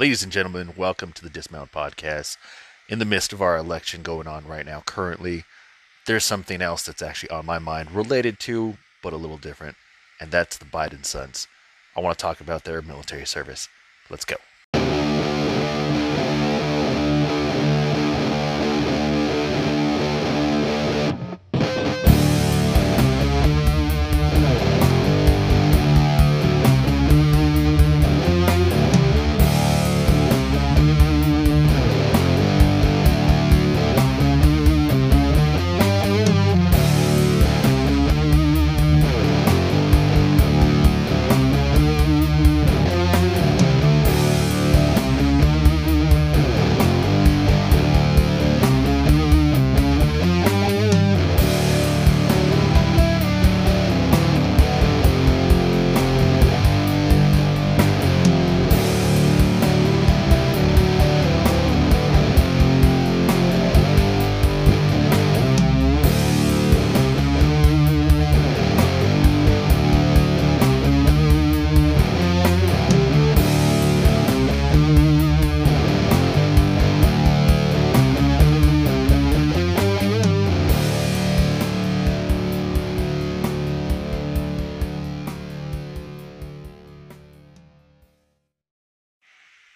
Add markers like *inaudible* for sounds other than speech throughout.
Ladies and gentlemen, welcome to the Dismount Podcast. In the midst of our election going on right now, currently, there's something else that's actually on my mind related to, but a little different, and that's the Biden sons. I want to talk about their military service. Let's go.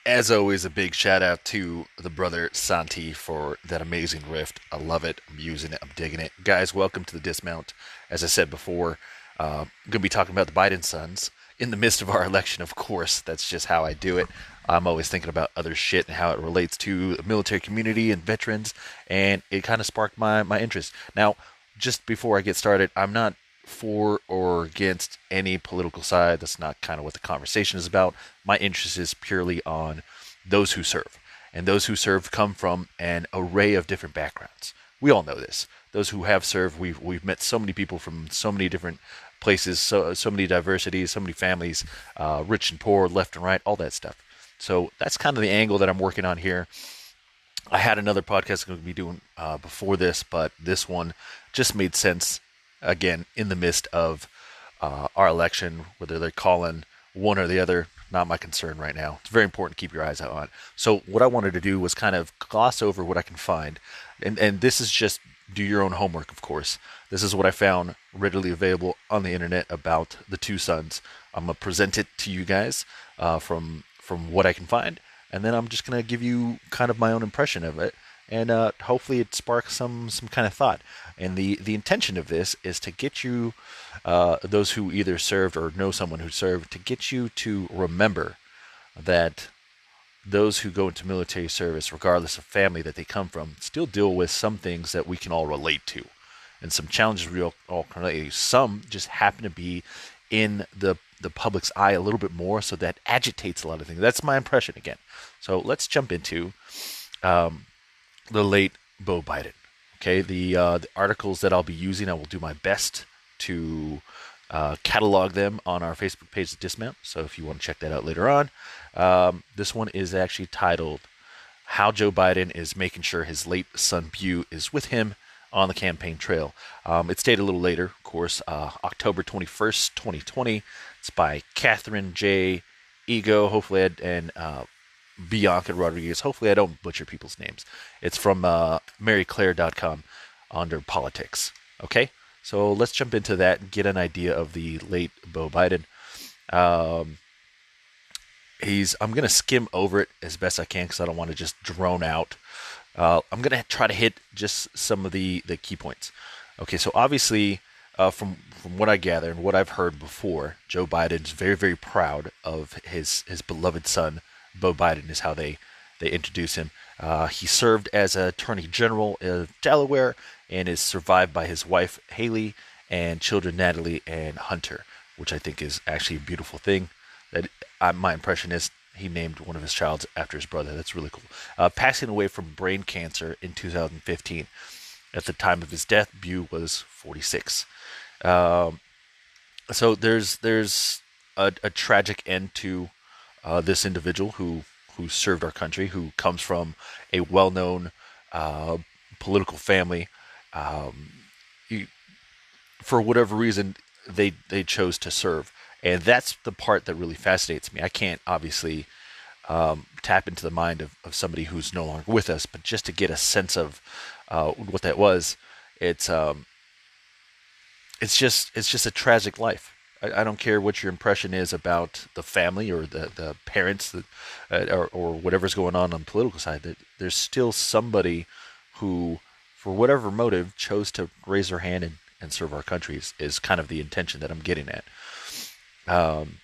As always, a big shout out to the brother Santi for that amazing rift. I love it. I'm using it. I'm digging it. Guys, welcome to the dismount. As I said before, uh, I'm going to be talking about the Biden sons in the midst of our election, of course. That's just how I do it. I'm always thinking about other shit and how it relates to the military community and veterans, and it kind of sparked my, my interest. Now, just before I get started, I'm not for or against any political side. That's not kind of what the conversation is about. My interest is purely on those who serve. And those who serve come from an array of different backgrounds. We all know this. Those who have served, we've, we've met so many people from so many different places, so, so many diversities, so many families, uh, rich and poor, left and right, all that stuff. So that's kind of the angle that I'm working on here. I had another podcast I'm going to be doing uh, before this, but this one just made sense again in the midst of uh, our election, whether they're calling one or the other, not my concern right now. It's very important to keep your eyes out on. So what I wanted to do was kind of gloss over what I can find, and and this is just do your own homework, of course. This is what I found readily available on the internet about the two sons. I'm gonna present it to you guys uh, from from what I can find, and then I'm just gonna give you kind of my own impression of it and uh, hopefully it sparks some some kind of thought. And the the intention of this is to get you, uh, those who either served or know someone who served, to get you to remember that those who go into military service, regardless of family that they come from, still deal with some things that we can all relate to, and some challenges we all, can relate. to. Some just happen to be in the the public's eye a little bit more, so that agitates a lot of things. That's my impression again. So let's jump into um, the late Beau Biden. Okay, the, uh, the articles that I'll be using, I will do my best to uh, catalog them on our Facebook page, Dismount. So if you want to check that out later on, um, this one is actually titled "How Joe Biden is Making Sure His Late Son Beau is with Him on the Campaign Trail." Um, it's dated a little later, of course, uh, October 21st, 2020. It's by Katherine J. Igoe, hopefully, and uh, Bianca Rodriguez. Hopefully, I don't butcher people's names. It's from uh, MarieClaire.com under politics. Okay, so let's jump into that and get an idea of the late Beau Biden. Um, he's. I'm gonna skim over it as best I can because I don't want to just drone out. Uh, I'm gonna try to hit just some of the the key points. Okay, so obviously, uh, from from what I gather and what I've heard before, Joe Biden's very very proud of his his beloved son Beau Biden is how they they introduce him. Uh, he served as Attorney General of Delaware and is survived by his wife Hallie and children Natalie and Hunter, which I think is actually a beautiful thing. That uh, my impression is he named one of his childs after his brother. That's really cool. Uh, passing away from brain cancer in 2015. At the time of his death, Beau was 46. Um, so there's there's a, a tragic end to uh, this individual who who served our country, who comes from a well-known uh, political family. Um, he, for whatever reason, they they chose to serve, and that's the part that really fascinates me. I can't obviously um, tap into the mind of, of somebody who's no longer with us, but just to get a sense of uh, what that was. It's um, it's just it's just a tragic life. I, I, don't care what your impression is about the family or the the parents that, uh, or, or whatever's going on on the political side. That there's still somebody who, for whatever motive, chose to raise their hand and, and serve our country. Is, is kind of the intention that I'm getting at. Um,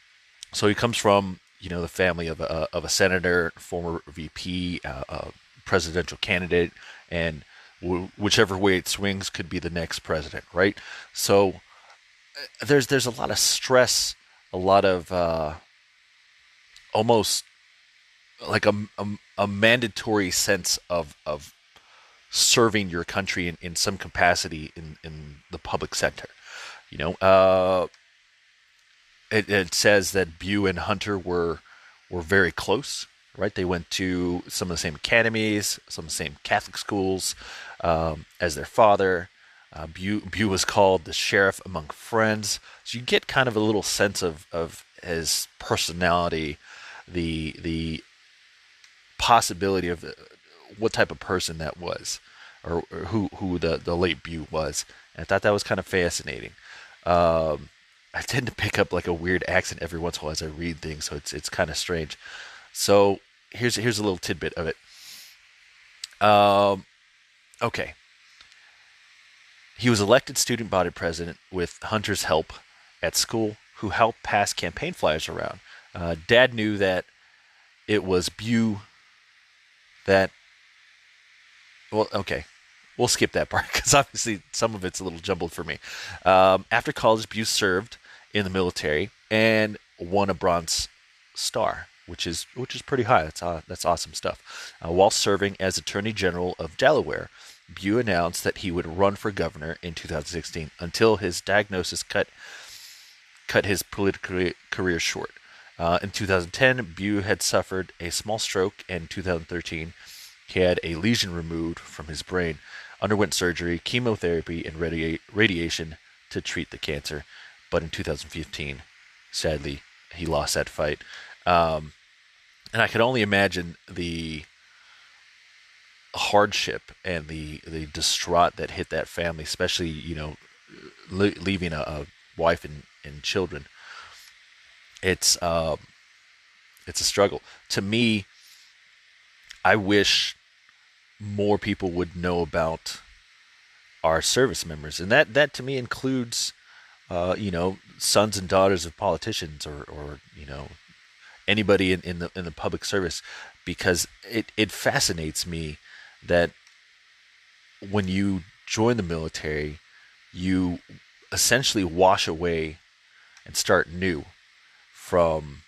so he comes from you know the family of a of a senator, former VP, uh, a presidential candidate, and whichever way it swings could be the next president, right? So there's there's a lot of stress, a lot of uh, almost like a, a, a, mandatory sense of of serving your country in, in some capacity in, in the public sector. You know, uh, it, it says that Beau and Hunter were were very close right? They went to some of the same academies, some of the same Catholic schools um, as their father. Uh, was called the sheriff among friends. So you get kind of a little sense of, of his personality, the the possibility of uh, what type of person that was, or, or who who the, the late Beau was. And I thought that was kind of fascinating. Um, I tend to pick up like a weird accent every once in a while as I read things, so it's it's kind of strange. So here's here's a little tidbit of it. Um, okay. He was elected student body president with Hunter's help at school, who helped pass campaign flyers around. Uh, Dad knew that it was Beau that. Well, okay, we'll skip that part *laughs* because obviously some of it's a little jumbled for me. Um, after college, Beau served in the military and won a Bronze Star which is which is pretty high. That's uh, that's awesome stuff. Uh, while serving as Attorney General of Delaware, Beau announced that he would run for governor in 2016 until his diagnosis cut cut his political career short. Uh, in 2010, Beau had suffered a small stroke. And in 2013, he had a lesion removed from his brain, underwent surgery, chemotherapy, and radi- radiation to treat the cancer. But in 2015, sadly, he lost that fight. Um, and I could only imagine the hardship and the the distraught that hit that family, especially you know leaving a, a, wife and, and children. It's um, it's a struggle. To me, I wish more people would know about our service members, and that that to me includes, uh, you know, sons and daughters of politicians, or or you know, anybody in, in the in the public service because it, it fascinates me that when you join the military, you essentially wash away and start new from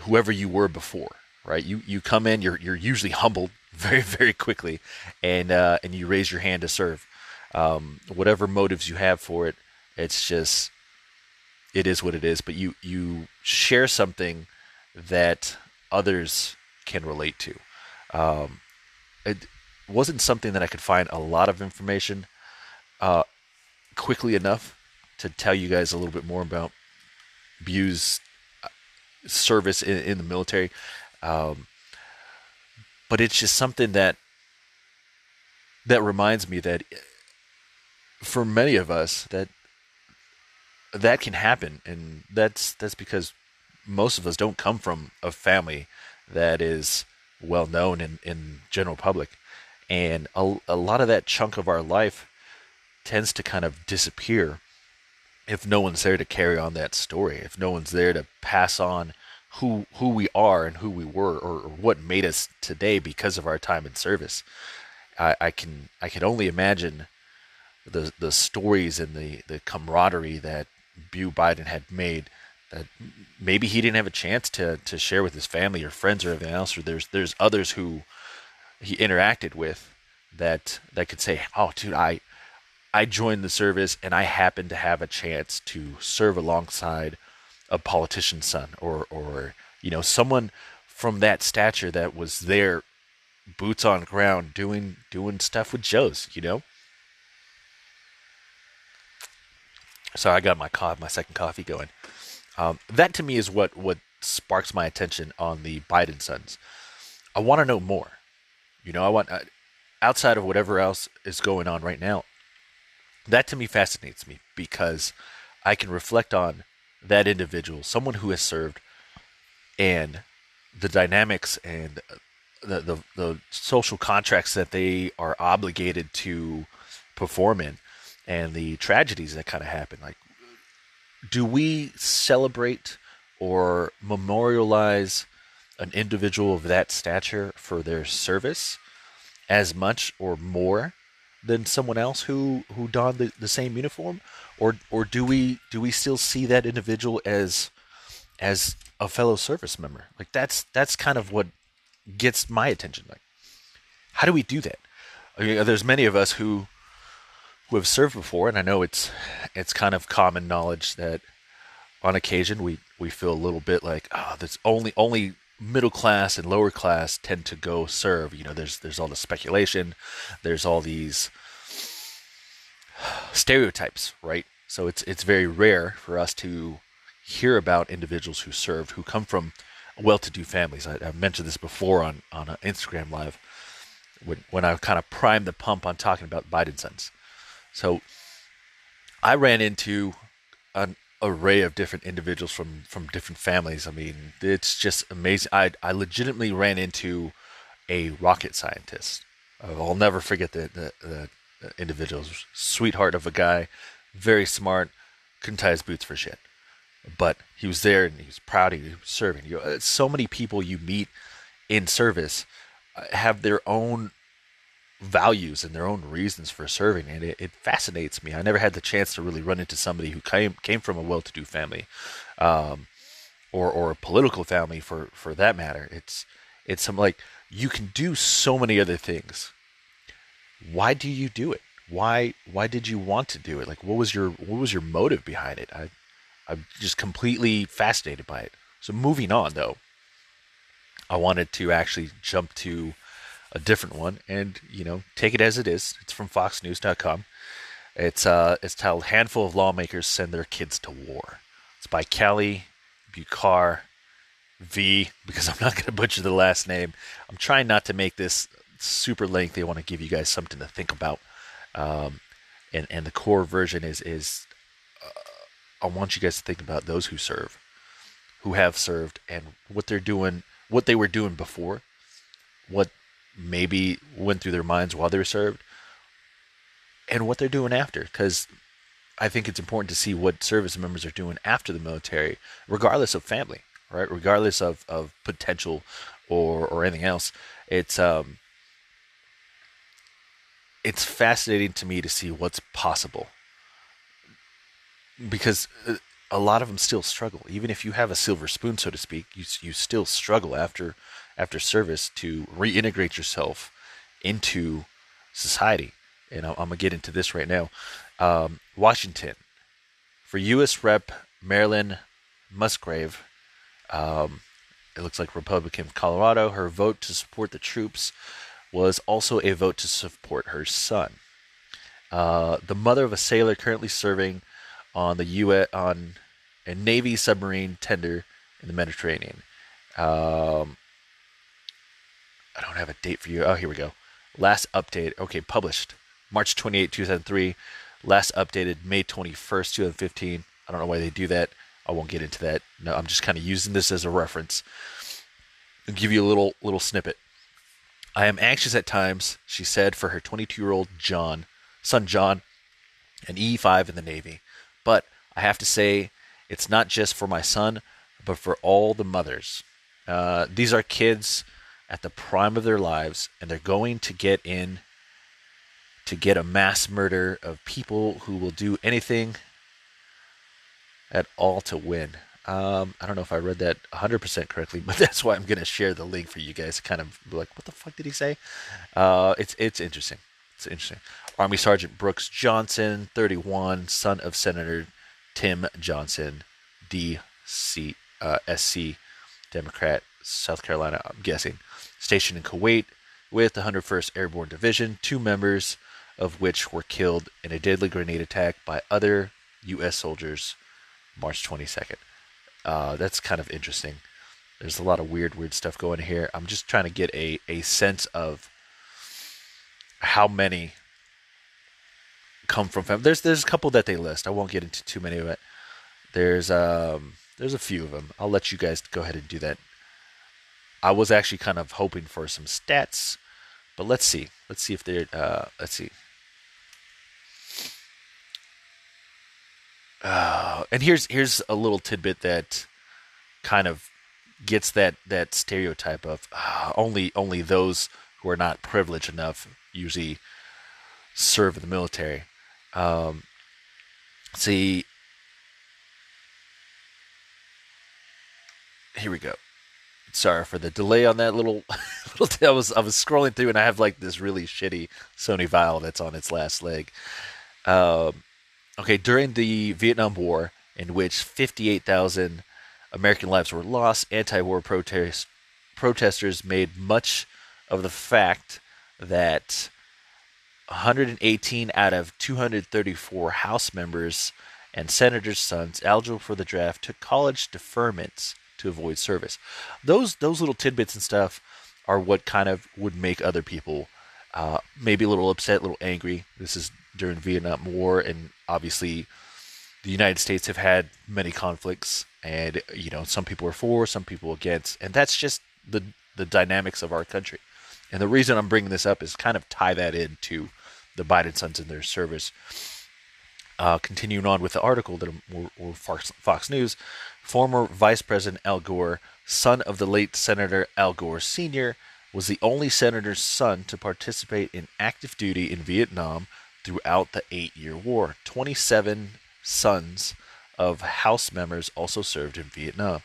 whoever you were before, right? You you come in, you're you're usually humbled *laughs* very very quickly, and uh, and you raise your hand to serve. Um, whatever motives you have for it, it's just it is what it is. But you you share something that others can relate to. Um, it wasn't something that I could find a lot of information uh, quickly enough to tell you guys a little bit more about Beau's uh, service in, in the military. Um, but it's just something that that reminds me that for many of us that that can happen, and that's that's because most of us don't come from a family that is well known in in general public, and a, a lot of that chunk of our life tends to kind of disappear if no one's there to carry on that story, if no one's there to pass on who who we are and who we were, or, or what made us today because of our time in service. I, I can I can only imagine the the stories and the the camaraderie that Beau Biden had made that maybe he didn't have a chance to to share with his family or friends or anything else, or there's there's others who he interacted with that that could say, "Oh, dude, I I joined the service and I happened to have a chance to serve alongside a politician's son or or you know someone from that stature that was there boots on ground doing doing stuff with Joe's, you know." So I got my my second coffee going. Um, that to me is what what sparks my attention on the Biden sons. I want to know more. You know, I want uh, outside of whatever else is going on right now. That to me fascinates me because I can reflect on that individual, someone who has served, and the dynamics and the, the, the social contracts that they are obligated to perform in and the tragedies that kind of happen. Like, do we celebrate or memorialize an individual of that stature for their service as much or more than someone else who who donned the, the same uniform? Or or do we do we still see that individual as as a fellow service member? Like that's that's kind of what gets my attention. Like how do we do that? I mean, there's many of us who have served before and I know it's it's kind of common knowledge that on occasion we we feel a little bit like ah, oh there's only only middle class and lower class tend to go serve. You know, there's there's all the speculation, there's all these stereotypes, right? So it's it's very rare for us to hear about individuals who served who come from well-to-do families. I, have mentioned this before on on Instagram Live when when I kind of primed the pump on talking about Biden sons. So I ran into an array of different individuals from from different families. I mean, it's just amazing. I I legitimately ran into a rocket scientist. I'll never forget the the, the individual's sweetheart of a guy, very smart, couldn't tie his boots for shit. But he was there and he was proud. He was serving. You know, so many people you meet in service uh, have their own values and their own reasons for serving, and it, it, fascinates me. I never had the chance to really run into somebody who came came from a well-to-do family, um, or or a political family for for that matter. It's it's some like you can do so many other things. Why do you do it? Why why did you want to do it? Like what was your what was your motive behind it? I I'm just completely fascinated by it. So moving on though, I wanted to actually jump to a different one, and you know, take it as it is. It's from FoxNews.com. It's uh, it's titled "Handful of Lawmakers Send Their Kids to War." It's by Kelley Beaucar V. Because I'm not *laughs* going to butcher the last name. I'm trying not to make this super lengthy. I want to give you guys something to think about. Um, and and the core version is is uh, I want you guys to think about those who serve, who have served, and what they're doing, what they were doing before, what maybe went through their minds while they were served and what they're doing after. Because i think it's important to see what service members are doing after the military regardless of family right? Regardless of, of potential or or anything else. It's um it's fascinating to me to see what's possible. Because uh, a lot of them still struggle. Even if you have a silver spoon so to speak you you still struggle after after service to reintegrate yourself into society. And I'm, gonna get into this right now. Um, Washington, for U.S. Rep. Marilyn Musgrave, um, it looks like Republican of Colorado. Her vote to support the troops was also a vote to support her son. Uh, the mother of a sailor currently serving on the U.S. on a Navy submarine tender in the Mediterranean. Um, I don't have a date for you. Oh, here we go. Last update. Okay, published March 28, 2003. Last updated May 21st, 2015. I don't know why they do that. I won't get into that. No, I'm just kind of using this as a reference. I'll give you a little little snippet. I am anxious at times, she said, for her 22-year-old John, son John, an E5 in the Navy. But I have to say, it's not just for my son, but for all the mothers. Uh, these are kids at the prime of their lives and they're going to get in to get a mass murder of people who will do anything at all to win. Um, I don't know if I read that 100% correctly, *laughs* but that's why I'm going to share the link for you guys kind of like, what the fuck did he say? Uh, it's, it's interesting. It's interesting. Army Sergeant Brooks Johnson, 31, son of Senator Tim Johnson, DC, uh, SC, Democrat, South Carolina, I'm guessing stationed in Kuwait with the 101st Airborne Division, two members of which were killed in a deadly grenade attack by other U.S. soldiers March 22nd. Uh, that's kind of interesting. There's a lot of weird, weird stuff going here. I'm just trying to get a, a sense of how many come from family. There's there's a couple that they list. I won't get into too many of it. There's um there's a few of them. I'll let you guys go ahead and do that. I was actually kind of hoping for some stats, but let's see. Let's see if they're uh let's see. Uh, and here's here's a little tidbit that kind of gets that that stereotype of uh, only only those who are not privileged enough usually serve in the military. Um, see, here we go. Sorry for the delay on that little. *laughs* little I was I was scrolling through and I have like this really shitty Sony Vaio that's on its last leg. Um, okay, during the Vietnam War, in which 58,000 American lives were lost, anti-war protest, protesters made much of the fact that 118 out of 234 House members and senators' sons eligible for the draft took college deferments to avoid service. Those those little tidbits and stuff are what kind of would make other people uh, maybe a little upset, a little angry. This is during Vietnam War, and obviously the United States have had many conflicts, and you know some people are for, some people against, and that's just the the dynamics of our country. And the reason I'm bringing this up is kind of tie that into the Biden sons in their service. Uh, continuing on with the article that or Fox, Fox News, former Vice President Al Gore, son of the late Senator Al Gore Sr., was the only senator's son to participate in active duty in Vietnam throughout the eight year war. 27 sons of House members also served in Vietnam.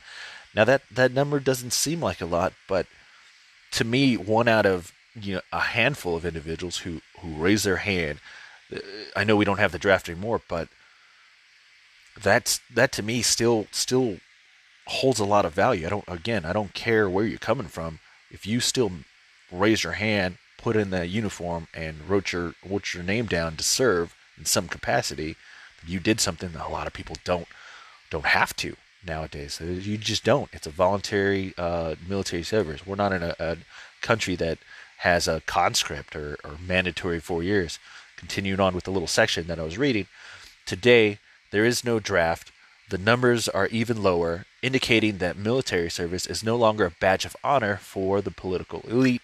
Now, that, that number doesn't seem like a lot, but to me, one out of you know a handful of individuals who who raise their hand. I know we don't have the draft anymore, but that's that to me still still holds a lot of value. I don't again, I don't care where you're coming from. If you still raise your hand, put in the uniform, and wrote your wrote your name down to serve in some capacity, you did something that a lot of people don't don't have to nowadays. You just don't. It's a voluntary uh, military service. We're not in a, a country that has a conscript or, or mandatory four years. Continuing on with the little section that I was reading, today there is no draft. The numbers are even lower, indicating that military service is no longer a badge of honor for the political elite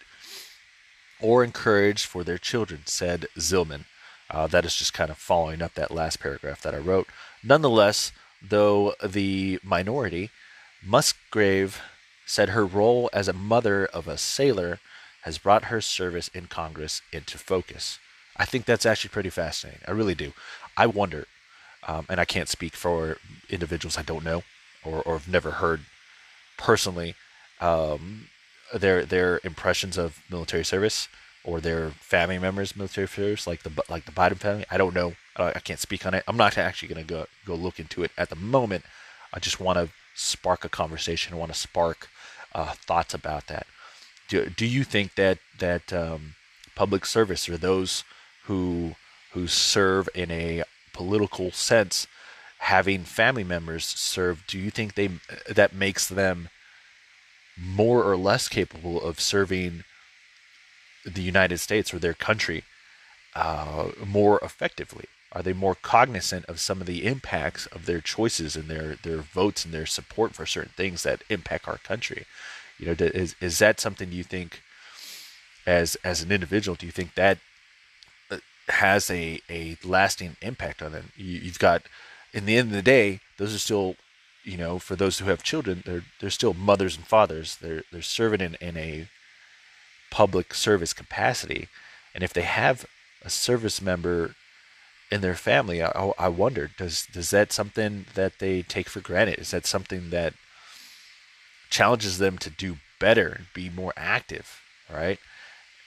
or encouraged for their children, said Zillman. Uh, that is just kind of following up that last paragraph that I wrote. Nonetheless, though the minority, Musgrave said her role as a mother of a sailor has brought her service in Congress into focus. I think that's actually pretty fascinating. I really do. I wonder, um, and I can't speak for individuals I don't know or, or have never heard personally um, their their impressions of military service or their family members military service, like the like the Biden family. I don't know. I can't speak on it. I'm not actually going to go go look into it at the moment. I just want to spark a conversation. I want to spark uh, thoughts about that do, do you think that that um, public service or those who who serve in a political sense having family members serve do you think they that makes them more or less capable of serving the United States or their country uh, more effectively? Are they more cognizant of some of the impacts of their choices and their, their votes and their support for certain things that impact our country? You know, is is that something you think, as as an individual, do you think that has a a lasting impact on them? You, you've got, in the end of the day, those are still, you know, for those who have children, they're they're still mothers and fathers. They're they're serving in in a public service capacity, and if they have a service member in their family, I, oh, I wonder does does that something that they take for granted? Is that something that challenges them to do better be more active, right?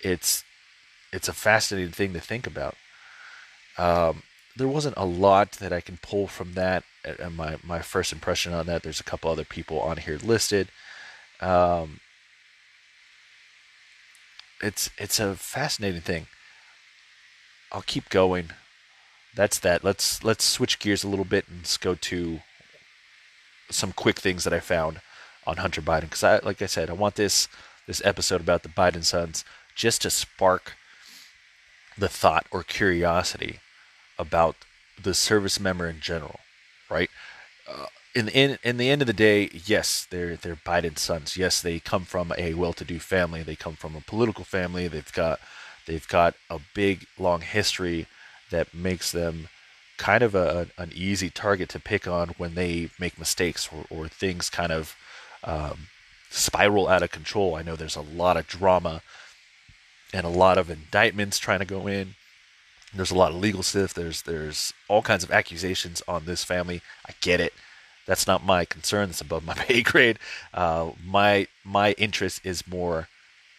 It's it's a fascinating thing to think about. Um, there wasn't a lot that I can pull from that. And my my first impression on that. There's a couple other people on here listed. Um, it's it's a fascinating thing. I'll keep going. That's that. Let's let's switch gears a little bit and let's go to some quick things that I found on Hunter Biden because I, like I said, I want this this episode about the Biden sons just to spark the thought or curiosity about the service member in general, right? Uh, in, in in the end of the day, yes, they're they're Biden sons. Yes, they come from a well-to-do family. They come from a political family. They've got they've got a big long history that makes them kind of a, an easy target to pick on when they make mistakes or, or things kind of um, spiral out of control. I know there's a lot of drama and a lot of indictments trying to go in. There's a lot of legal stuff. There's there's all kinds of accusations on this family. I get it. That's not my concern. That's above my *laughs* pay grade. Uh, my my interest is more.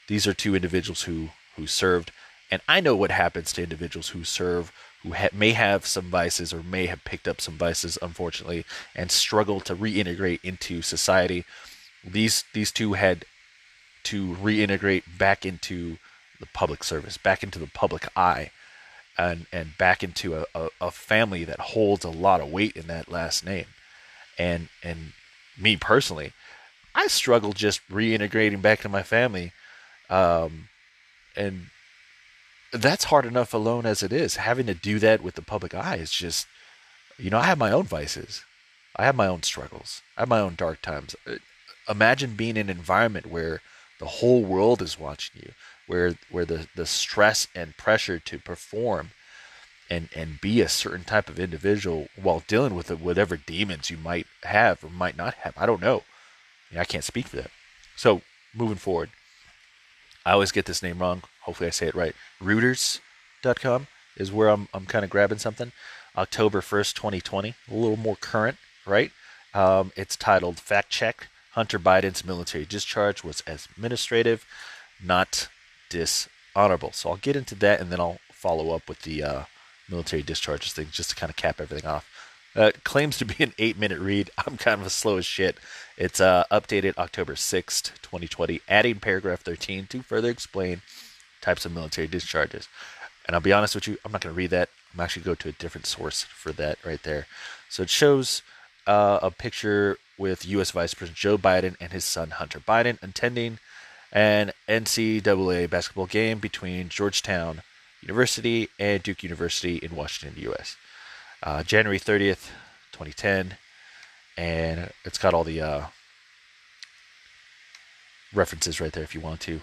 These are two individuals who who served, and I know what happens to individuals who serve who ha- may have some vices or may have picked up some vices, unfortunately, and struggle to reintegrate into society. These these two had to reintegrate back into the public service, back into the public eye, and and back into a, a, a family that holds a lot of weight in that last name. And and me personally, I struggle just reintegrating back into my family, um, and that's hard enough alone as it is. Having to do that with the public eye is just, you know, I have my own vices. I have my own struggles. I have my own dark times. Uh, imagine being in an environment where the whole world is watching you, where where the, the stress and pressure to perform and and be a certain type of individual while dealing with whatever demons you might have or might not have. I don't know. I can't speak for that. So moving forward, I always get this name wrong. Hopefully I say it right. Reuters.com is where I'm, I'm kind of grabbing something. October 1st, 2020. A little more current, right? Um, it's titled Fact Check Hunter Biden's military discharge was administrative, not dishonorable. So I'll get into that and then I'll follow up with the uh, military discharges thing just to kind of cap everything off. Uh, claims to be an eight minute read. *laughs* I'm kind of a slow as shit. It's uh, updated October 6th, 2020, adding paragraph 13 to further explain types of military discharges. And I'll be honest with you, I'm not going to read that. I'm actually go to a different source for that right there. So it shows uh, a picture with U.S. Vice President Joe Biden and his son Hunter Biden attending an NCAA basketball game between Georgetown University and Duke University in Washington, U.S. Uh, January 30th, 2010, and it's got all the uh, references right there if you want to.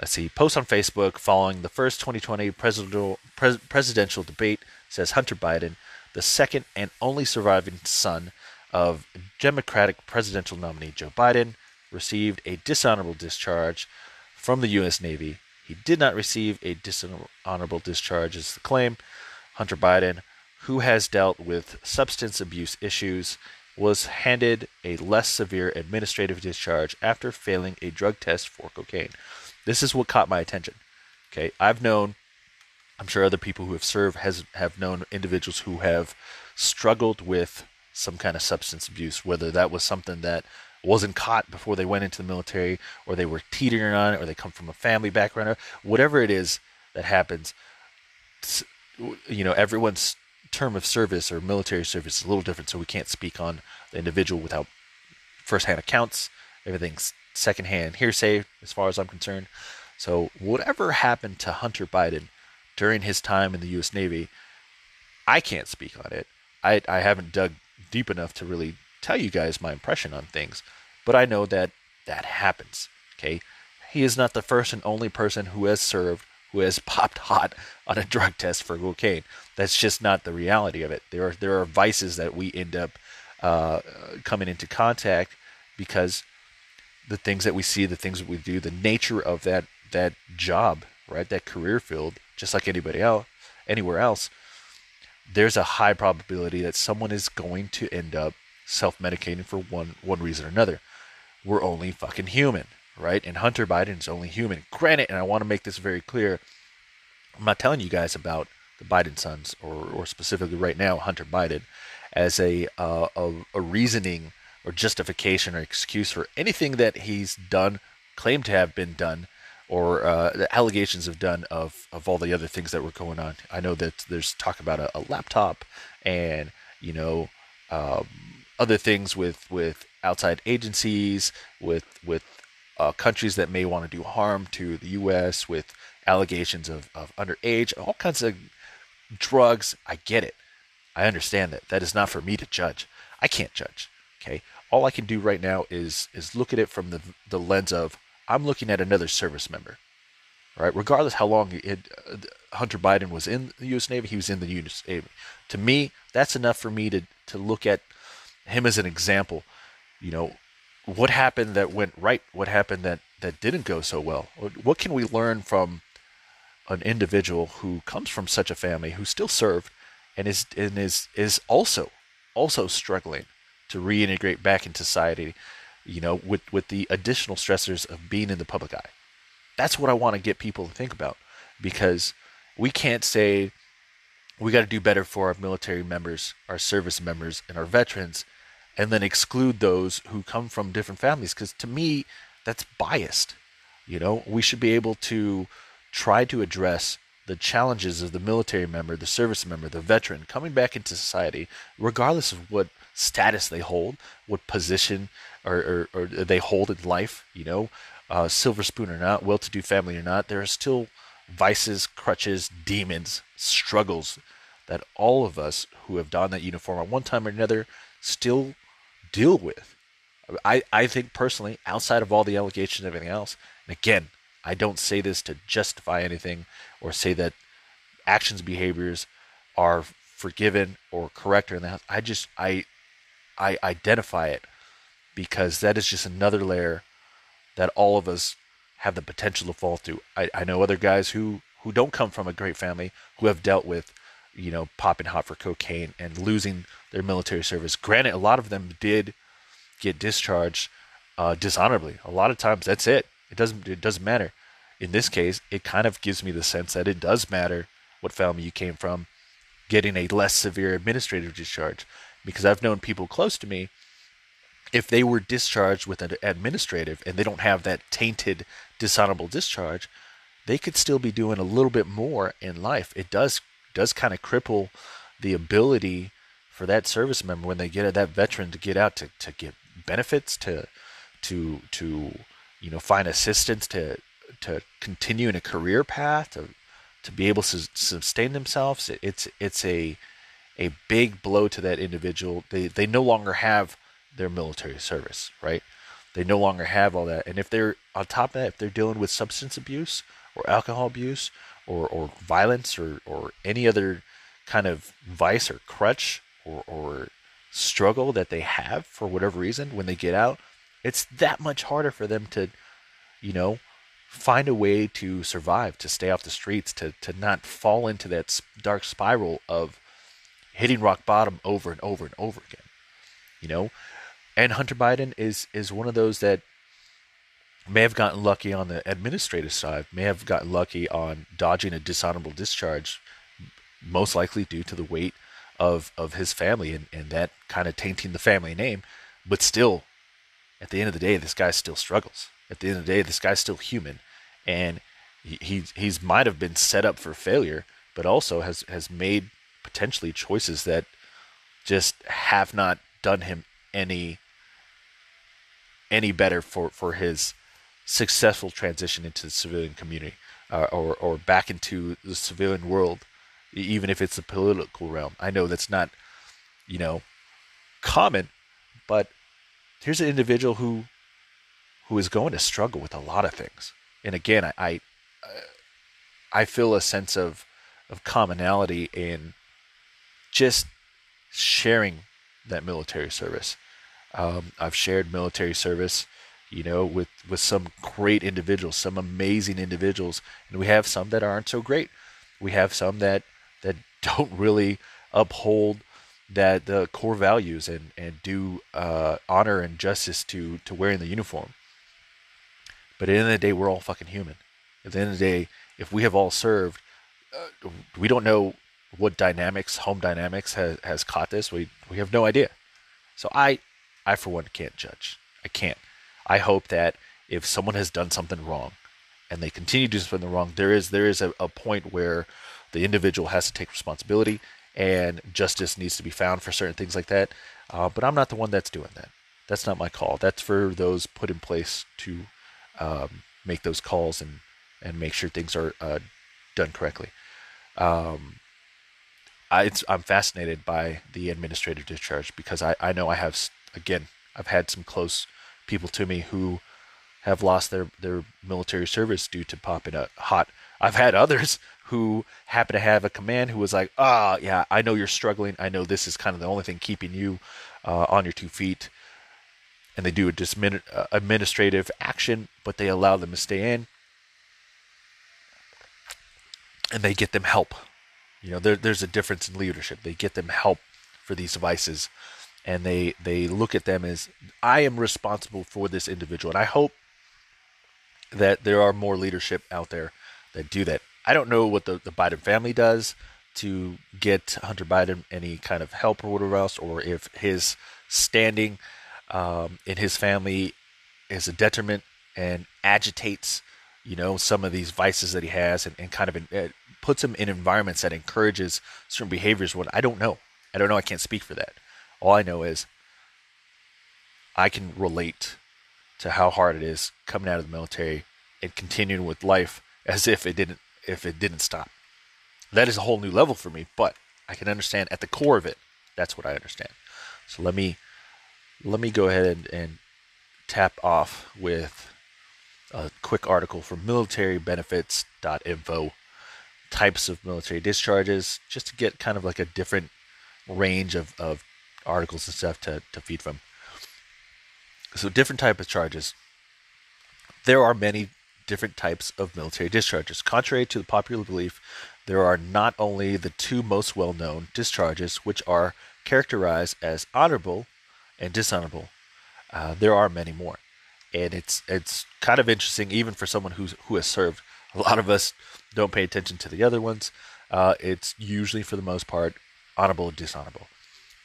Let's see. Post on Facebook following the first 2020 presidential, pres- presidential debate says Hunter Biden, the second and only surviving son of Democratic presidential nominee Joe Biden, received a dishonorable discharge from the U.S. Navy. He did not receive a dishonorable discharge, is the claim. Hunter Biden, who has dealt with substance abuse issues, was handed a less severe administrative discharge after failing a drug test for cocaine. This is what caught my attention. Okay, I've known, I'm sure other people who have served has have known individuals who have struggled with some kind of substance abuse, whether that was something that wasn't caught before they went into the military, or they were teetering on it, or they come from a family background, or whatever it is that happens. You know, everyone's term of service or military service is a little different, so we can't speak on the individual without firsthand accounts. Everything's secondhand hearsay as far as I'm concerned. So, whatever happened to Hunter Biden during his time in the U.S. Navy, I can't speak on it. I, I haven't dug deep enough to really tell you guys my impression on things, but I know that that happens. Okay, he is not the first and only person who has served who has *laughs* popped hot on a drug test for cocaine. That's just not the reality of it. There are there are vices that we end up uh, coming into contact because the things that we see, the things that we do, the nature of that that job, right, that career field, just like anybody else, anywhere else, there's a high probability that someone is going to end up self-medicating for one one reason or another. We're only fucking human, right? And Hunter Biden is only human. Granted, and I want to make this very clear, I'm not telling you guys about the Biden sons or, or specifically right now Hunter Biden as a, uh, a a reasoning or justification or excuse for anything that he's done, claimed to have been done, or uh, the allegations have done of, of all the other things that were going on. I know that there's talk about a, a laptop and, you know, um, other things with, with outside agencies, with with uh, countries that may want to do harm to the U.S. with allegations of, of underage, all kinds of drugs. I get it. I understand that. That is not for me to judge. I can't judge. Okay. All I can do right now is is look at it from the the lens of I'm looking at another service member. Right. Regardless how long it, uh, Hunter Biden was in the U.S. Navy, he was in the U.S. Navy. To me, that's enough for me to to look at him as an example. You know, what happened that went right? What happened that that didn't go so well? What can we learn from an individual who comes from such a family who still served and is and is is also also struggling to reintegrate back into society, you know, with with the additional stressors of being in the public eye. That's what I want to get people to think about because we can't say we got to do better for our military members, our service members, and our veterans, and then exclude those who come from different families. Because to me, that's biased. You know, we should be able to try to address the challenges of the military member, the service member, the veteran coming back into society, regardless of what status they hold, what position or, or, or they hold in life, you know, uh, silver spoon or not, well to do family or not, there are still vices, crutches, demons, struggles that all of us who have donned that uniform at one time or another still deal with. I, I think personally, outside of all the allegations and everything else, and again, I don't say this to justify anything or say that actions, behaviors are forgiven or correct or house. I just I I identify it because that is just another layer that all of us have the potential to fall through. I, I know other guys who who don't come from a great family who have dealt with, you know, popping hot for cocaine and losing their military service. Granted, a lot of them did get discharged uh, dishonorably. A lot of times, that's it. It doesn't it doesn't matter. In this case, it kind of gives me the sense that it does matter what family you came from, getting a less severe administrative discharge. Because I've known people close to me, if they were discharged with an administrative and they don't have that tainted dishonorable discharge, they could still be doing a little bit more in life. It does does kind of cripple the ability for that service member when they get that veteran to get out to, to get benefits to to to you know find assistance to to continue in a career path to to be able to sustain themselves. It's it's a a big blow to that individual. They they no longer have their military service right? They no longer have all that. And if they're on top of that if they're dealing with substance abuse or alcohol abuse or or violence or or any other kind of vice or crutch or or struggle that they have for whatever reason when they get out it's that much harder for them to you know find a way to survive, to stay off the streets, to, to not fall into that dark spiral of hitting rock bottom over and over and over again. You know, and Hunter Biden is is one of those that may have gotten lucky on the administrative side, may have gotten lucky on dodging a dishonorable discharge, most likely due to the weight of of his family and, and that kind of tainting the family name. But still, at the end of the day, this guy still struggles at the end of the day, this guy's still human, and he, he he's might have been set up for failure, but also has has made potentially choices that just have not done him any any better for for his successful transition into the civilian community uh, or or back into the civilian world, even if it's the political realm. I know that's not you know common, but here's an individual who who is going to struggle with a lot of things. And again, I I, I feel a sense of of commonality in just sharing that military service. Um, I've shared military service, you know, with with some great individuals, some amazing individuals, and we have some that aren't so great. We have some that that *laughs* don't really uphold that the core values and and do uh, honor and justice to to wearing the uniform. But at the end of the day, we're all fucking human. At the end of the day, if we have all served, uh, we don't know what dynamics, home dynamics, has, has caught this. We we have no idea. So I, I for one can't judge. I can't. I hope that if someone has done something wrong, and they continue to do something wrong, there is there is a, a point where the individual has to take responsibility and justice needs to be found for certain things like that. Uh, but I'm not the one that's doing that. That's not my call. That's for those put in place to um, make those calls and and make sure things are uh, done correctly. Um, I, am fascinated by the administrative discharge because I, I know I have again I've had some close people to me who have lost their, their military service due to popping a hot. I've had others who happen to have a command who was like, ah, oh, yeah, I know you're struggling. I know this is kind of the only thing keeping you uh, on your two feet. And they do a dismin- uh, administrative action, but they allow them to stay in. And they get them help. You know, there, there's a difference in leadership. They get them help for these devices and they they look at them as I am responsible for this individual, and I hope that there are more leadership out there that do that. I don't know what the, the Biden family does to get Hunter Biden any kind of help or whatever else, or if his standing um, in his family is a detriment and agitates, you know, some of these vices that he has, and, and kind of in, uh, puts him in environments that encourages certain behaviors. What I don't know, I don't know. I can't speak for that. All I know is I can relate to how hard it is coming out of the military and continuing with life as if it didn't if it didn't stop. That is a whole new level for me, but I can understand at the core of it. That's what I understand. So let me let me go ahead and, and tap off with a quick article from militarybenefits.info types of military discharges just to get kind of like a different range of, of articles and stuff to, to feed from. So different type of charges. There are many different types of military discharges. Contrary to the popular belief, there are not only the two most well-known discharges, which are characterized as honorable and dishonorable. Uh, there are many more, and it's it's kind of interesting, even for someone who's who has served. A lot of us don't pay attention to the other ones. Uh, it's usually, for the most part, honorable and dishonorable.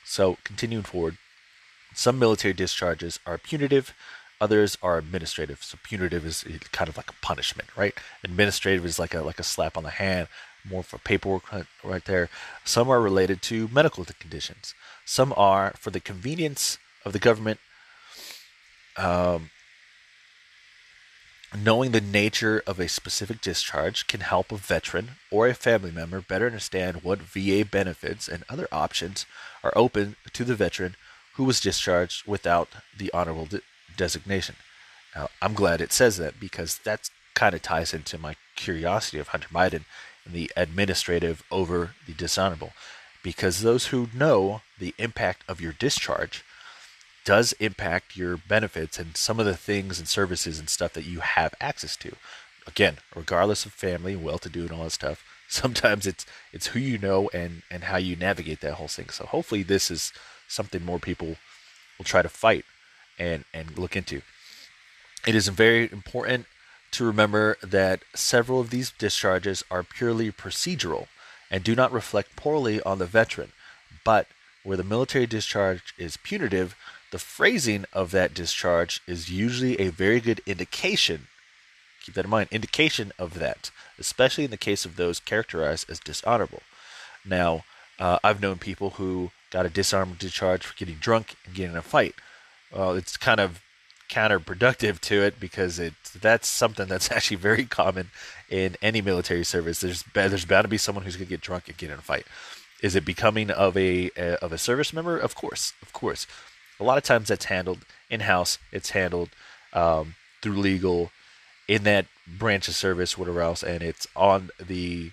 So, continuing forward, some military discharges are punitive, others are administrative. So, punitive is kind of like a punishment, right? Administrative is like a like a slap on the hand, more for paperwork right there. Some are related to medical conditions. Some are for the convenience of the government. Um, Knowing the nature of a specific discharge can help a veteran or a family member better understand what VA benefits and other options are open to the veteran who was discharged without the honorable designation. Now, I'm glad it says that because that kind of ties into my curiosity of Hunter Biden and the administrative over the dishonorable. Because those who know the impact of your discharge does impact your benefits and some of the things and services and stuff that you have access to. Again, regardless of family, well-to-do, and all that stuff, *laughs* sometimes it's it's who you know and and how you navigate that whole thing. So hopefully, this is something more people will try to fight and and look into. It is very important to remember that several of these discharges are purely procedural and do not reflect poorly on the veteran, but where the military discharge is punitive, the phrasing of that discharge is usually a very good indication. Keep that in mind, indication of that, especially in the case of those characterized as dishonorable. Now, uh, I've known people who got a dishonorable discharge for getting drunk and getting in a fight. Well, it's kind of counterproductive to it because it that's something that's *laughs* actually very common in any military service. There's there's bound to be someone who's going to get drunk and get in a fight. Is it becoming of a, a of a service member? Of course, of course. A lot of times that's handled in house. It's handled um, through legal in that branch of service, whatever else, and it's on the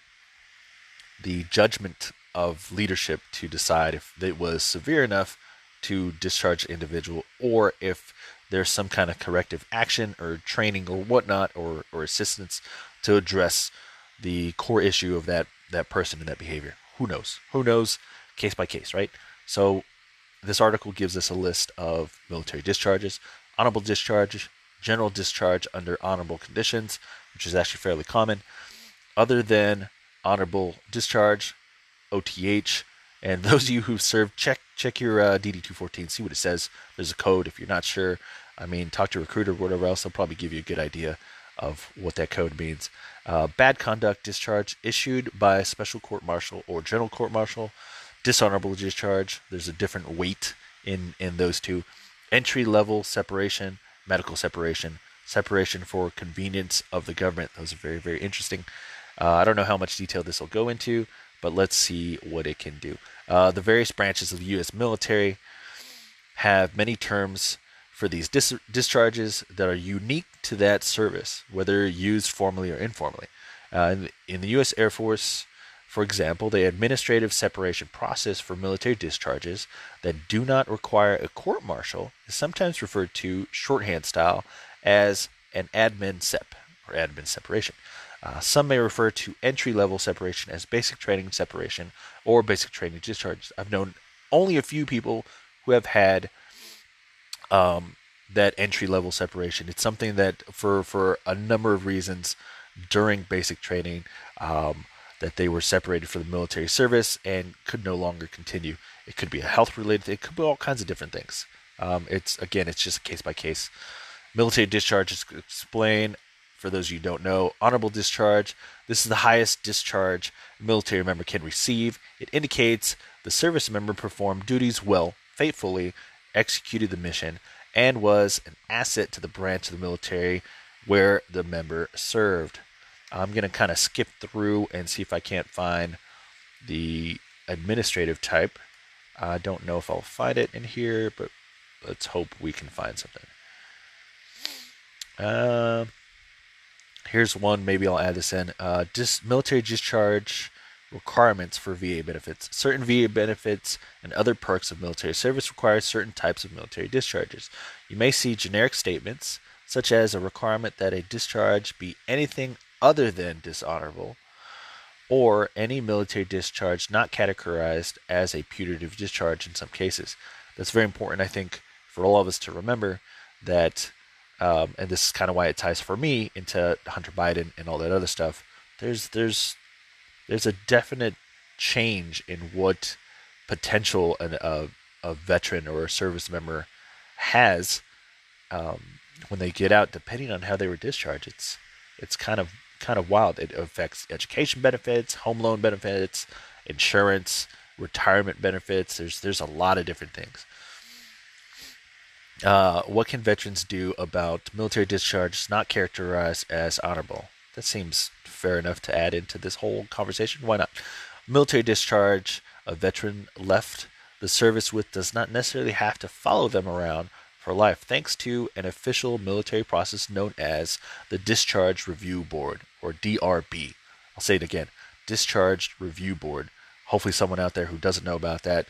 the judgment of leadership to decide if it was severe enough to discharge the individual or if there's some kind of corrective action or training or whatnot or, or assistance to address the core issue of that, that person and that behavior. Who knows? Who knows? Case by case, right? So this article gives us a list of military discharges, honorable discharge, general discharge under honorable conditions, which is actually fairly common. Other than honorable discharge, OTH, and those of you who've served, check check your uh, DD214, see what it says. There's a code if you're not sure. I mean, talk to a recruiter or whatever else. They'll probably give you a good idea of what that code means. Uh, bad conduct discharge issued by special court martial or general court martial dishonorable discharge. There's a different weight in in those two. entry level separation, medical separation, separation for convenience of the government. Those are very, very interesting. Uh, I don't know how much detail this will go into, but let's see what it can do. Uh, the various branches of the U.S. military have many terms for these dis- discharges that are unique to that service, whether used formally or informally. Uh, in, in the U.S. Air Force, for example, the administrative separation process for military discharges that do not require a court martial is sometimes referred to shorthand style as an admin sep or admin separation. Uh, some may refer to entry level separation as basic training separation or basic training discharge. I've known only a few people who have had um, that entry level separation. It's something that, for, for a number of reasons, during basic training, um, that they were separated for the military service and could no longer continue. It could be a health related thing, it could be all kinds of different things. Um, it's again, it's just case by case. Military discharge is explained for those of you who don't know, honorable discharge. This is the highest discharge a military member can receive. It indicates the service member performed duties well, faithfully, executed the mission, and was an asset to the branch of the military where the member served. I'm going to kind of skip through and see if I can't find the administrative type. I don't know if I'll find it in here, but let's hope we can find something. Uh, here's one. Maybe I'll add this in. Uh, dis- military discharge requirements for VA benefits. Certain VA benefits and other perks of military service require certain types of military discharges. You may see generic statements, such as a requirement that a discharge be anything other than dishonorable, or any military discharge not categorized as a putative discharge in some cases. That's very important, I think, for all of us to remember that um, and this is kind of why it ties for me into Hunter Biden and all that other stuff. There's there's there's a definite change in what potential an, a a veteran or a service member has um, when they get out, depending on how they were discharged. It's it's kind of kind of wild. It affects education benefits, home loan benefits, insurance, retirement benefits. There's there's a lot of different things. Uh, what can veterans do about military discharge not characterized as honorable? That seems fair enough to add into this whole conversation. Why not? Military discharge, a veteran left the service with does not necessarily have to follow them around for life, thanks to an official military process known as the Discharge Review Board, or DRB. I'll say it again Discharge Review Board. Hopefully, someone out there who doesn't know about that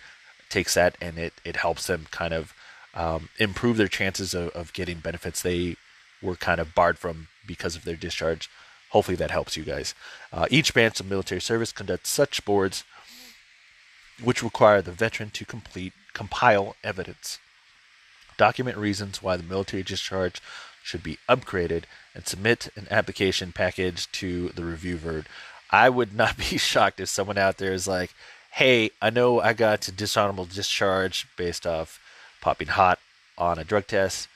takes that and it, it helps them kind of um, improve their chances of, of getting benefits they were kind of barred from because of their discharge. Hopefully that helps you guys. Uh, each branch of military service conducts such boards which require the veteran to complete compile evidence, document reasons why the military discharge should be upgraded, and submit an application package to the review board. I would not *laughs* be shocked if someone out there is like, "Hey, I know I got to dishonorable discharge based off popping hot on a drug test.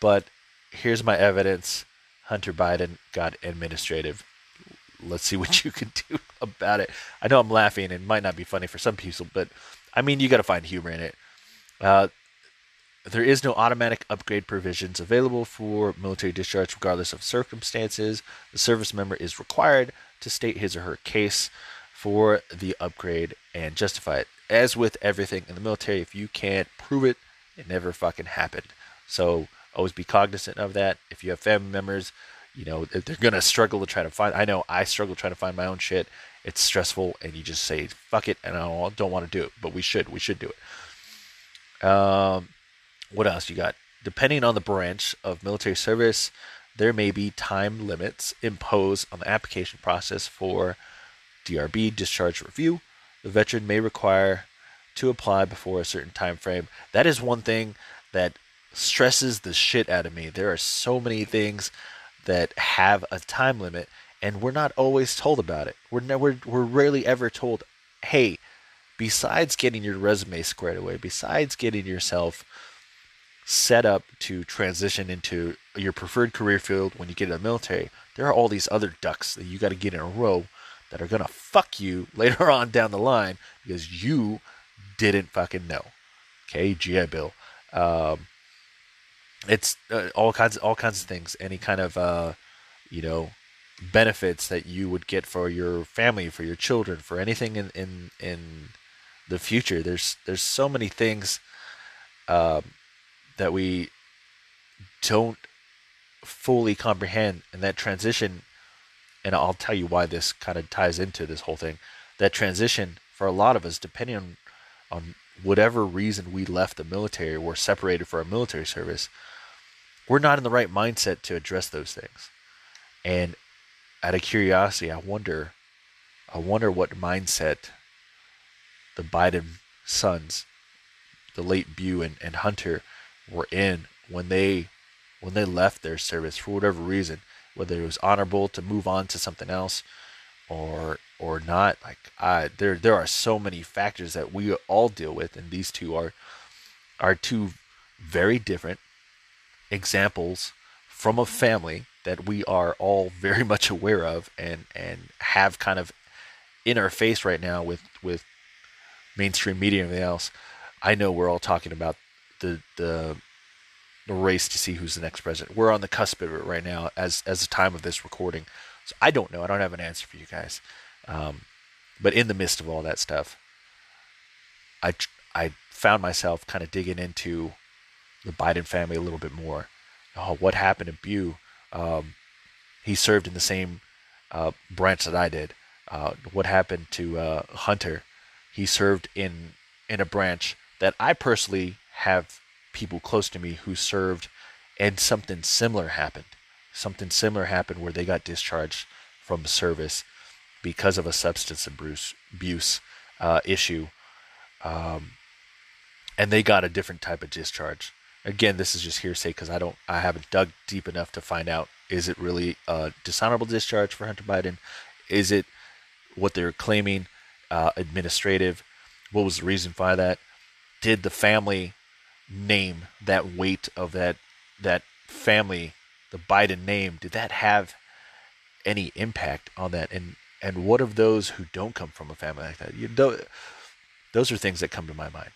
But here's my evidence Hunter Biden got administrative. Let's see what you can *laughs* do about it. I know I'm laughing and it might not be funny for some people, but I mean, you got to find humor in it. Uh, there is no automatic upgrade provisions available for military discharge, regardless of circumstances. The service member is required to state his or her case for the upgrade and justify it. As with everything in the military, if you can't prove it, it never fucking happened. So always be cognizant of that. If you have family members, you know, they're to struggle to try to find. I know I struggle trying to find my own shit. It's stressful, and you just say, fuck it, and I don't, don't want to do it. But we should. We should do it. Um, what else you got? Depending on the branch of military service, there may be time limits imposed on the application process for DRB discharge review. The veteran may require to apply before a certain time frame. That is one thing that stresses the shit out of me. There are so many things that have a time limit and we're not always told about it. We're never we're rarely ever told, "Hey, besides getting your resume squared away, besides getting yourself set up to transition into your preferred career field when you get in the military, there are all these other ducks that you got to get in a row that are going to fuck you *laughs* later on down the line because you didn't fucking know. Okay, GI Bill. Um, it's uh, all kinds all kinds of things. Any kind of uh, you know benefits that you would get for your family, for your children, for anything in in in the future. There's there's so many things uh, that we don't fully comprehend, and that transition. And I'll tell you why this kind of ties into this whole thing. That transition for a lot of us, depending on on whatever reason we left the military, we're separated for our military service. We're not in the right mindset to address those things. And out of curiosity, I wonder, I wonder what mindset the Biden sons, the late Beau and, and Hunter, were in when they when they left their service for whatever reason, whether it was honorable to move on to something else or or not. Like I there there are so many factors that we all deal with, and these two are are two very different examples from a family that we are all very *laughs* much aware of and and have kind of in our face right now with with mainstream media and everything else. I know we're all talking about the the the race to see who's the next president. We're on the cusp of it right now as as the time of this recording. So I don't know. I don't have an answer for you guys. Um, but in the midst of all that stuff, I I found myself kind of digging into the Biden family a little bit more. Oh, what happened to Beau? Um, he served in the same uh, branch that I did. Uh, what happened to uh, Hunter? He served in in a branch that I personally have people close to me who served, and something similar happened. Something similar happened where they got discharged from service because of a substance abuse, uh, issue, um, and they got a different type of discharge. Again, this is just hearsay because I don't, I haven't dug deep enough to find out is it really a dishonorable discharge for Hunter Biden? Is it what they're claiming uh, administrative? What was the reason for that? Did the family name that weight of that that family, the Biden name? Did that have any impact on that? And and what of those who don't come from a family like that? You know, those are things that come to my mind.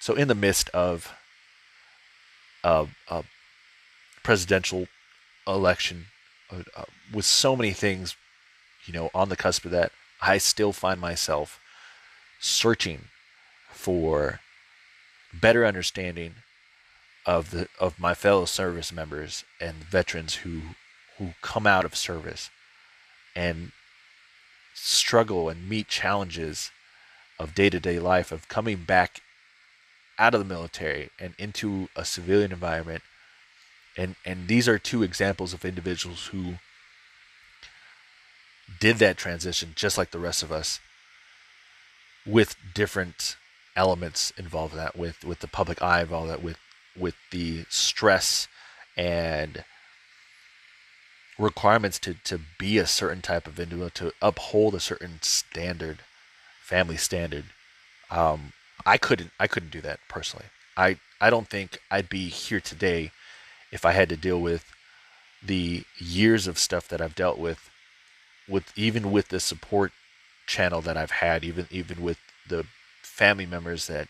So in the midst of a, a presidential election uh, uh, with so many things, you know, on the cusp of that, I still find myself searching for better understanding of the of my fellow service members and veterans who who come out of service and struggle and meet challenges of day-to-day life of coming back out of the military and into a civilian environment. And and these are two examples of individuals who did that transition just like the rest of us with different elements involved in that with with the public eye involved that with with the stress and requirements to to be a certain type of individual to uphold a certain standard family standard um, i couldn't i couldn't do that personally. I i don't think i'd be here today if I had to deal with the years of stuff that I've dealt with, with even with the support channel that I've had, even even with the family members that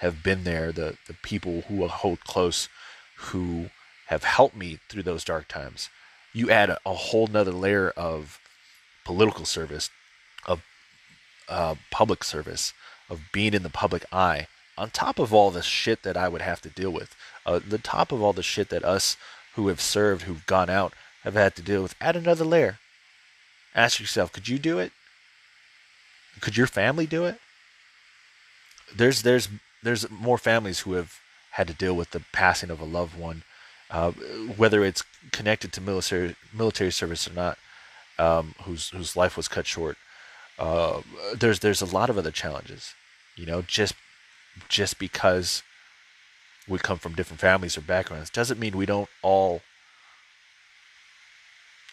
have been there, the the people who hold close, who have helped me through those dark times. You add a, a whole nother layer of political service, of uh, public service, of being in the public eye, on top of all the shit that I would have to deal with uh, the top of all the shit that us who have served, who've gone out, have had to deal with. Add another layer. Ask yourself, could you do it? Could your family do it? There's there's there's more families who have had to deal with the passing of a loved one, uh, whether it's connected to military military service or not, um, whose whose life was cut short. Uh, there's there's a lot of other challenges, you know, just just because we come from different families or backgrounds doesn't mean we don't all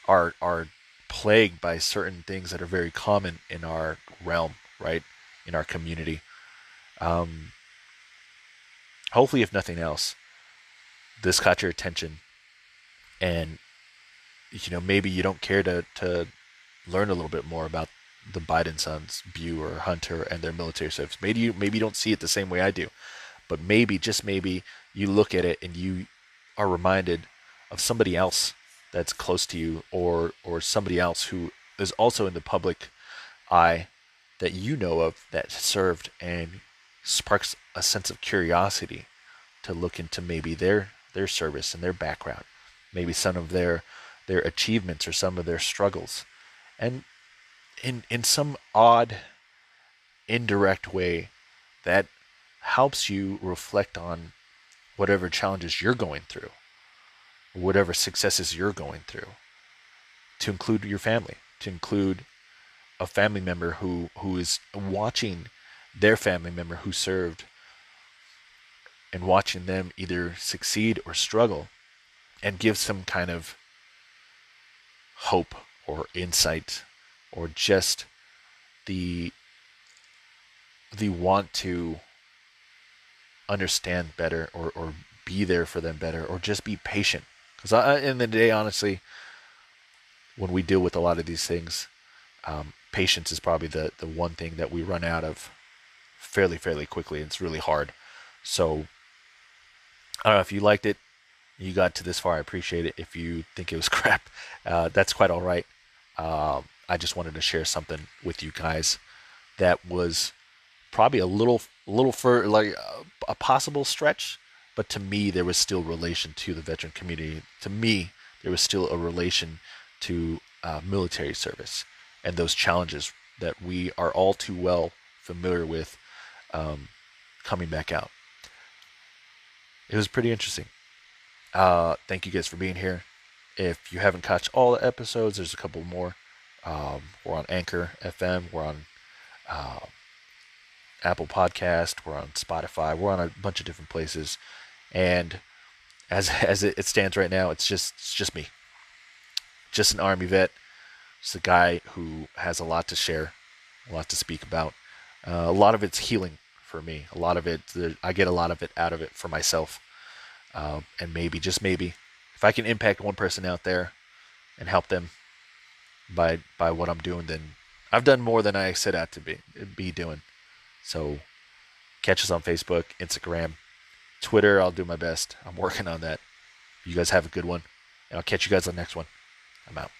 are are plagued by certain things that are very common in our realm, right? In our community. Um, hopefully, if nothing else, this caught your attention, and you know maybe you don't care to to learn a little bit more about the Biden sons, Beau or Hunter, and their military service. Maybe you maybe you don't see it the same way I do. But maybe, just maybe, you look at it and you are reminded of somebody else that's close to you or or somebody else who is also in the public eye that you know of that served and sparks a sense of curiosity to look into maybe their their service and their background, maybe some of their their achievements or some of their struggles. And in in some odd indirect way that helps you reflect on whatever challenges you're going through, whatever successes you're going through, to include your family, to include a family member who, who is watching their family member who served and watching them either succeed or struggle and give some kind of hope or insight or just the the want to understand better or, or be there for them better or just be patient. Because in the day honestly when we deal with a lot of these things um, patience is probably the, the one thing that we run out of fairly fairly quickly. It's really hard. So i don't know if you liked it you got to this far i appreciate it. If you think it was *laughs* crap uh, that's quite all right. Um, i just wanted to share something with you guys that was probably a little little for like a, a possible stretch but to me there was still relation to the veteran community. To me there was still a relation to uh, military service and those challenges that we are all too well familiar with um, coming back out. It was pretty interesting. Uh, thank you guys for being here. If you haven't caught all the episodes there's a couple more. Um, we're on anchor fm we're on uh, Apple Podcast, we're on Spotify, we're on a bunch of different places, and as *laughs* as it, stands right now, it's just it's just me, just an army vet, just a guy who has a lot to share, a lot to speak about. Uh, a lot of it's healing for me. A lot of it, I get a lot of it out of it for myself, um, and maybe just maybe, if I can impact one person out there and help them by by what I'm doing, then I've done more than I set out to be be doing. So catch us on Facebook, Instagram, Twitter. I'll do my best. I'm working on that. You guys have a good one. And I'll catch you guys on the next one. I'm out.